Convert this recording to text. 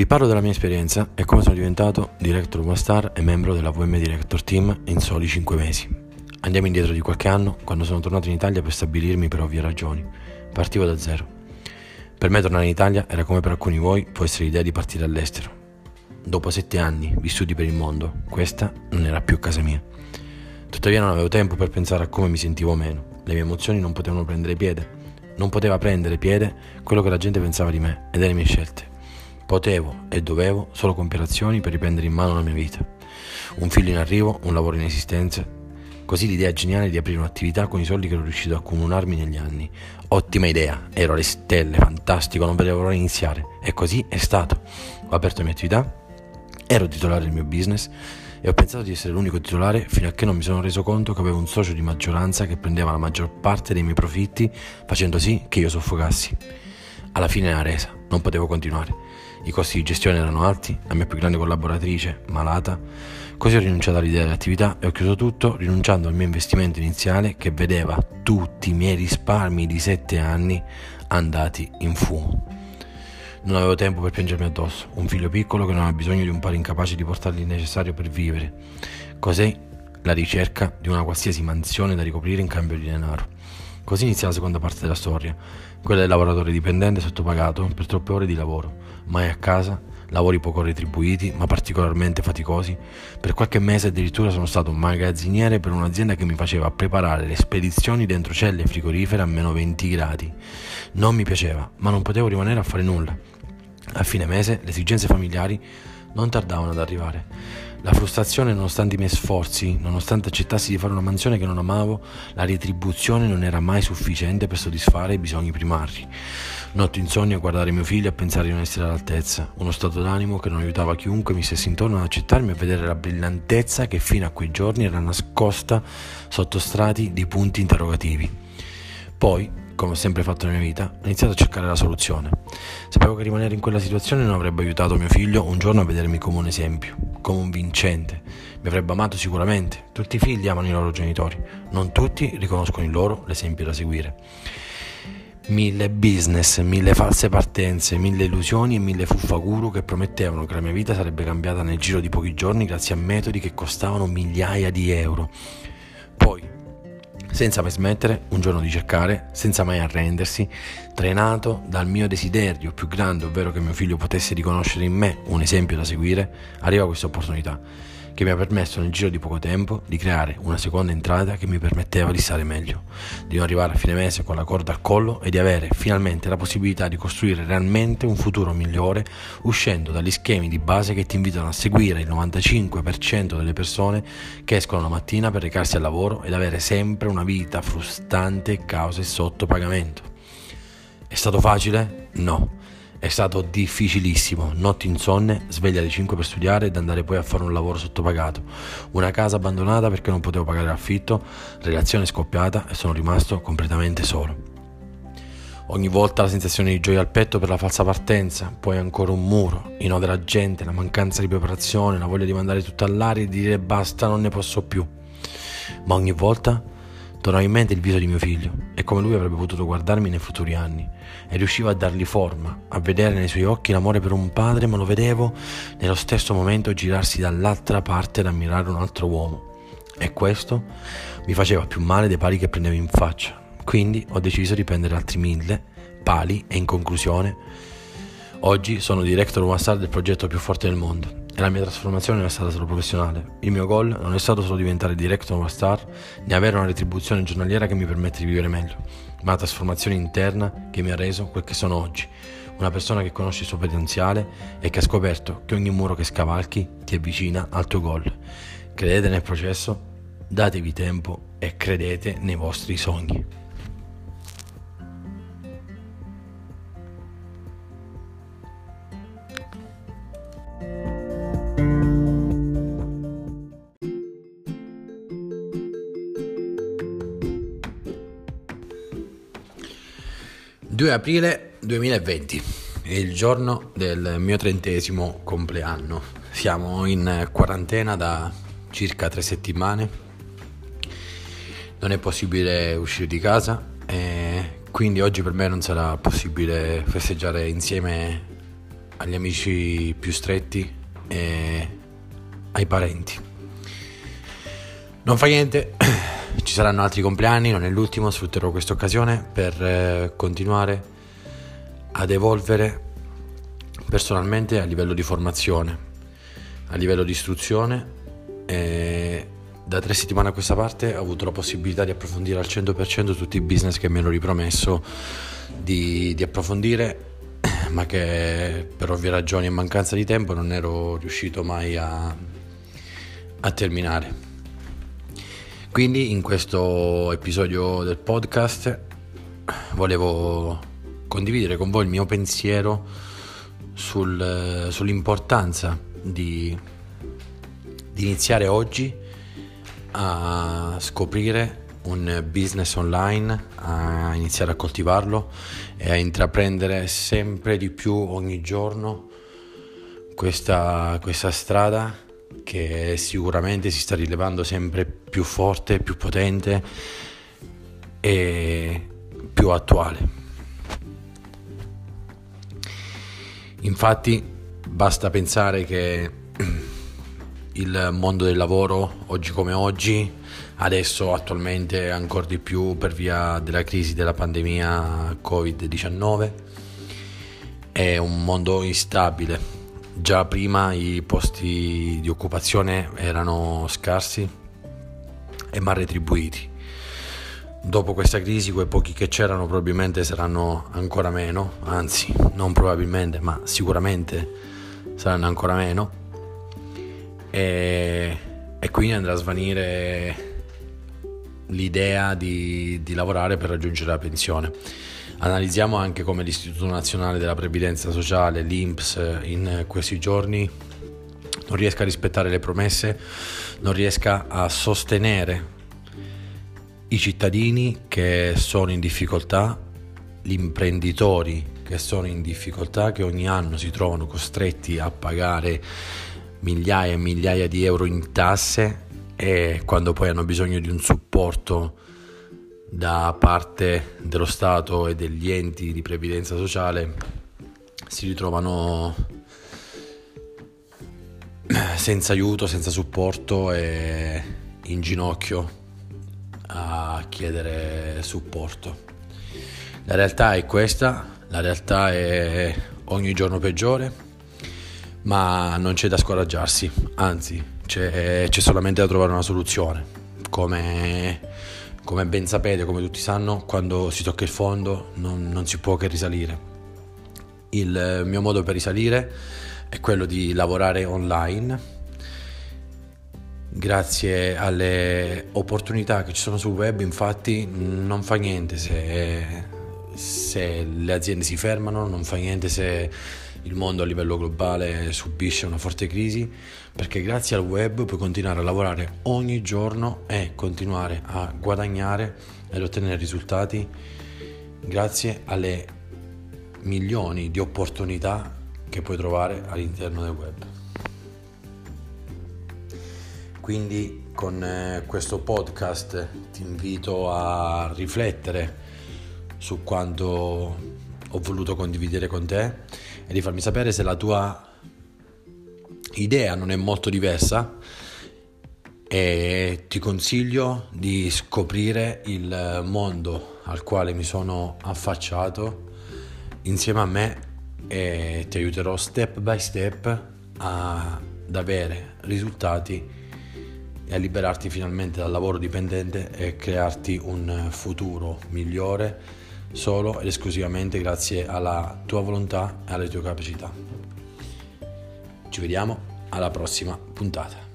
Vi parlo della mia esperienza e come sono diventato Director One Star e membro della VM Director Team in soli 5 mesi. Andiamo indietro di qualche anno, quando sono tornato in Italia per stabilirmi per ovvie ragioni. Partivo da zero. Per me tornare in Italia era come per alcuni di voi può essere l'idea di partire all'estero. Dopo sette anni vissuti per il mondo, questa non era più casa mia. Tuttavia non avevo tempo per pensare a come mi sentivo meno. Le mie emozioni non potevano prendere piede. Non poteva prendere piede quello che la gente pensava di me e delle mie scelte. Potevo e dovevo solo compiere azioni per riprendere in mano la mia vita. Un figlio in arrivo, un lavoro in esistenza. Così l'idea geniale di aprire un'attività con i soldi che ero riuscito a accumularmi negli anni. Ottima idea, ero alle stelle, fantastico, non vedevo l'ora di iniziare. E così è stato. Ho aperto la mia attività, ero titolare del mio business e ho pensato di essere l'unico titolare fino a che non mi sono reso conto che avevo un socio di maggioranza che prendeva la maggior parte dei miei profitti facendo sì che io soffocassi. Alla fine era resa, non potevo continuare. I costi di gestione erano alti, la mia più grande collaboratrice, malata. Così ho rinunciato all'idea dell'attività e ho chiuso tutto rinunciando al mio investimento iniziale che vedeva tutti i miei risparmi di sette anni andati in fumo. Non avevo tempo per piangermi addosso, un figlio piccolo che non aveva bisogno di un padre incapace di portargli il necessario per vivere. Così la ricerca di una qualsiasi mansione da ricoprire in cambio di denaro. Così inizia la seconda parte della storia, quella del lavoratore dipendente sottopagato per troppe ore di lavoro, mai a casa, lavori poco retribuiti ma particolarmente faticosi. Per qualche mese addirittura sono stato un magazziniere per un'azienda che mi faceva preparare le spedizioni dentro celle frigorifere a meno 20 gradi. Non mi piaceva, ma non potevo rimanere a fare nulla. A fine mese le esigenze familiari non tardavano ad arrivare. La frustrazione, nonostante i miei sforzi, nonostante accettassi di fare una mansione che non amavo, la retribuzione non era mai sufficiente per soddisfare i bisogni primari. Notte insonnia a guardare mio figlio e a pensare di non essere all'altezza, uno stato d'animo che non aiutava chiunque mi stesse intorno ad accettarmi e vedere la brillantezza che fino a quei giorni era nascosta sotto strati di punti interrogativi. Poi, come ho sempre fatto nella mia vita, ho iniziato a cercare la soluzione. Sapevo che rimanere in quella situazione non avrebbe aiutato mio figlio un giorno a vedermi come un esempio, come un vincente. Mi avrebbe amato sicuramente. Tutti i figli amano i loro genitori, non tutti riconoscono in loro l'esempio da seguire. Mille business, mille false partenze, mille illusioni e mille fuffaguru che promettevano che la mia vita sarebbe cambiata nel giro di pochi giorni grazie a metodi che costavano migliaia di euro. Poi, senza mai smettere un giorno di cercare, senza mai arrendersi, trainato dal mio desiderio più grande, ovvero che mio figlio potesse riconoscere in me un esempio da seguire, arriva questa opportunità che mi ha permesso nel giro di poco tempo di creare una seconda entrata che mi permetteva di stare meglio, di non arrivare a fine mese con la corda al collo e di avere finalmente la possibilità di costruire realmente un futuro migliore uscendo dagli schemi di base che ti invitano a seguire il 95% delle persone che escono la mattina per recarsi al lavoro ed avere sempre una vita frustante causa il sottopagamento. È stato facile? No è stato difficilissimo, notti insonne, sveglia alle 5 per studiare ed andare poi a fare un lavoro sottopagato, una casa abbandonata perché non potevo pagare l'affitto, relazione scoppiata e sono rimasto completamente solo. Ogni volta la sensazione di gioia al petto per la falsa partenza, poi ancora un muro, i no della gente, la mancanza di preparazione, la voglia di mandare tutto all'aria e di dire basta, non ne posso più. Ma ogni volta tornava in mente il viso di mio figlio e come lui avrebbe potuto guardarmi nei futuri anni e riuscivo a dargli forma, a vedere nei suoi occhi l'amore per un padre, ma lo vedevo nello stesso momento girarsi dall'altra parte ad ammirare un altro uomo. E questo mi faceva più male dei pali che prendevo in faccia. Quindi ho deciso di prendere altri mille pali e in conclusione oggi sono director one star del progetto più forte del mondo e la mia trasformazione non è stata solo professionale. Il mio goal non è stato solo diventare director one star né avere una retribuzione giornaliera che mi permette di vivere meglio, ma la trasformazione interna che mi ha reso quel che sono oggi. Una persona che conosce il suo potenziale e che ha scoperto che ogni muro che scavalchi ti avvicina al tuo goal. Credete nel processo, datevi tempo e credete nei vostri sogni. ...2 aprile 2020... ...è il giorno del mio trentesimo compleanno... ...siamo in quarantena da circa tre settimane... ...non è possibile uscire di casa... ...e quindi oggi per me non sarà possibile festeggiare insieme agli amici più stretti e ai parenti. Non fa niente, ci saranno altri compleanni, non è l'ultimo, sfrutterò questa occasione per eh, continuare ad evolvere personalmente a livello di formazione, a livello di istruzione. E da tre settimane a questa parte ho avuto la possibilità di approfondire al 100% tutti i business che mi ero ripromesso di, di approfondire ma che per ovvie ragioni e mancanza di tempo non ero riuscito mai a, a terminare. Quindi in questo episodio del podcast volevo condividere con voi il mio pensiero sul, sull'importanza di, di iniziare oggi a scoprire un business online, a iniziare a coltivarlo e a intraprendere sempre di più ogni giorno questa, questa strada che sicuramente si sta rilevando sempre più forte, più potente e più attuale. Infatti basta pensare che il mondo del lavoro oggi come oggi adesso attualmente ancora di più per via della crisi della pandemia Covid-19 è un mondo instabile. Già prima i posti di occupazione erano scarsi e mal retribuiti. Dopo questa crisi quei pochi che c'erano probabilmente saranno ancora meno, anzi non probabilmente ma sicuramente saranno ancora meno e, e quindi andrà a svanire l'idea di, di lavorare per raggiungere la pensione. Analizziamo anche come l'Istituto Nazionale della Previdenza Sociale, l'INPS, in questi giorni non riesca a rispettare le promesse, non riesca a sostenere i cittadini che sono in difficoltà, gli imprenditori che sono in difficoltà, che ogni anno si trovano costretti a pagare migliaia e migliaia di euro in tasse e quando poi hanno bisogno di un supporto da parte dello Stato e degli enti di previdenza sociale si ritrovano senza aiuto, senza supporto e in ginocchio a chiedere supporto. La realtà è questa, la realtà è ogni giorno peggiore, ma non c'è da scoraggiarsi, anzi c'è, c'è solamente da trovare una soluzione. Come, come, ben sapete, come tutti sanno, quando si tocca il fondo non, non si può che risalire. Il mio modo per risalire è quello di lavorare online grazie alle opportunità che ci sono sul web infatti non fa niente se, se, le aziende si fermano non fa niente se il mondo a livello globale subisce una forte crisi perché grazie al web puoi continuare a lavorare ogni giorno e continuare a guadagnare ed ottenere risultati grazie alle milioni di opportunità che puoi trovare all'interno del web. Quindi con eh, questo podcast ti invito a riflettere su quanto ho voluto condividere con te e di farmi sapere se la tua idea non è molto diversa. E ti consiglio di scoprire il mondo al quale mi sono affacciato insieme a me e ti aiuterò step by step ad avere risultati e a liberarti finalmente dal lavoro dipendente e crearti un futuro migliore solo ed esclusivamente grazie alla tua volontà e alle tue capacità. Ci vediamo alla prossima puntata.